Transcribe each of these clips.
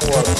pull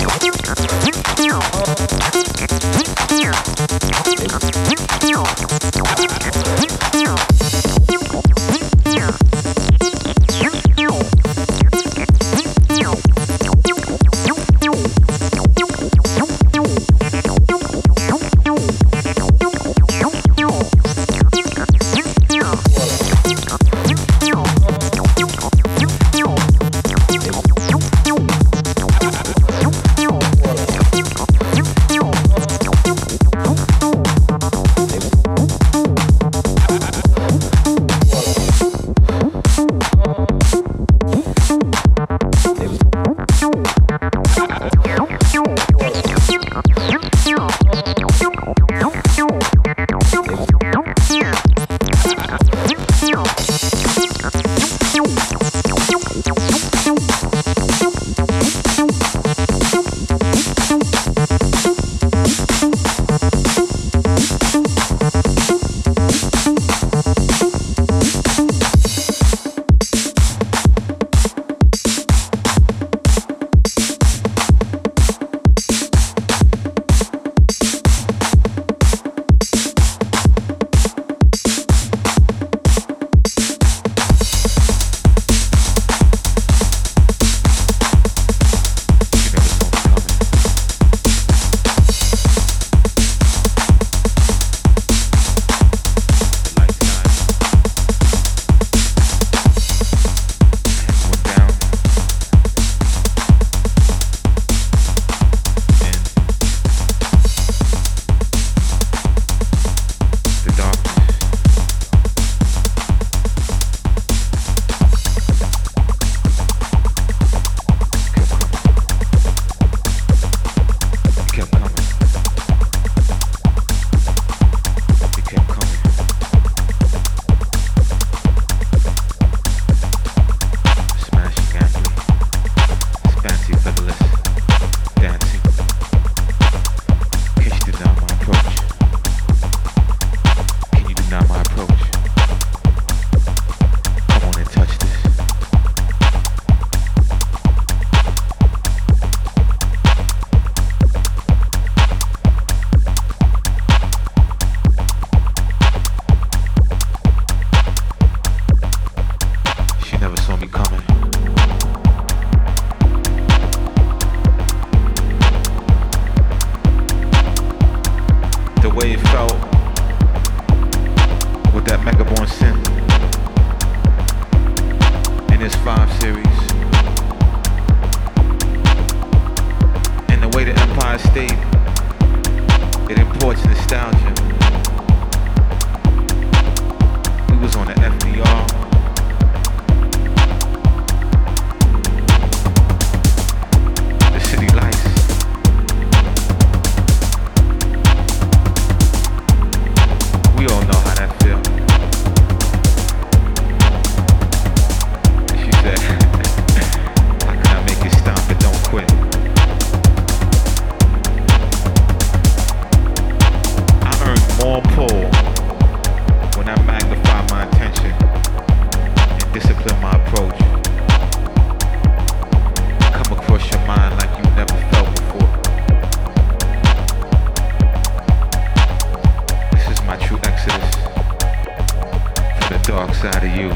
dark side of you.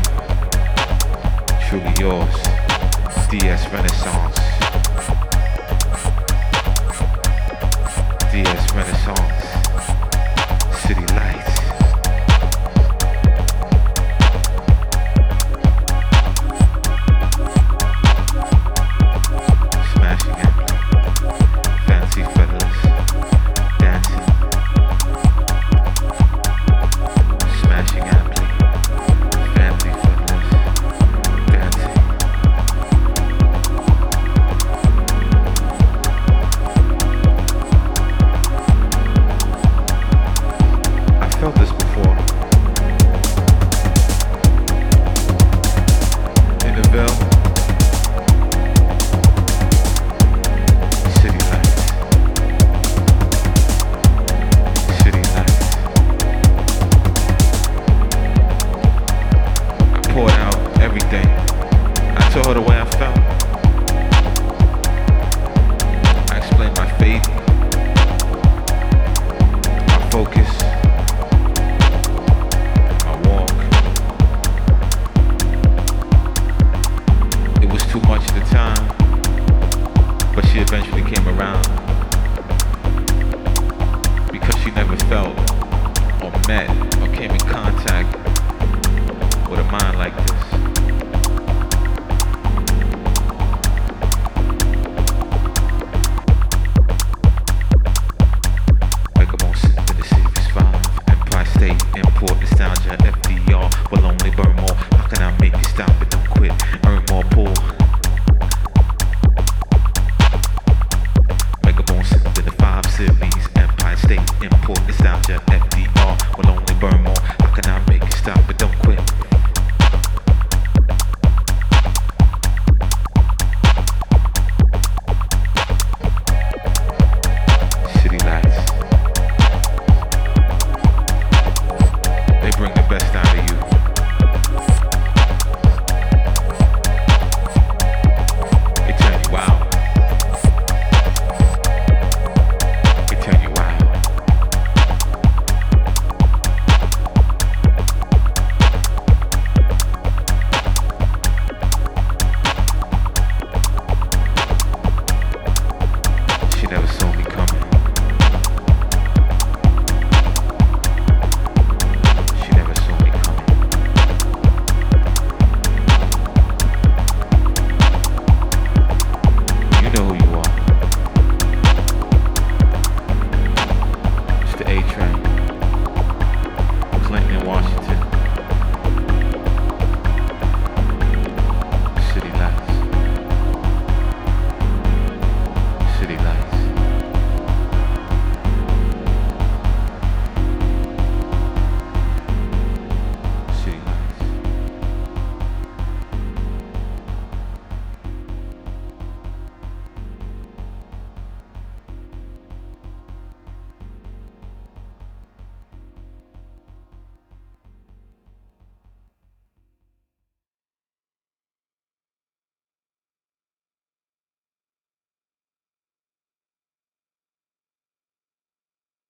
Truly yours. DS Renaissance. DS Renaissance.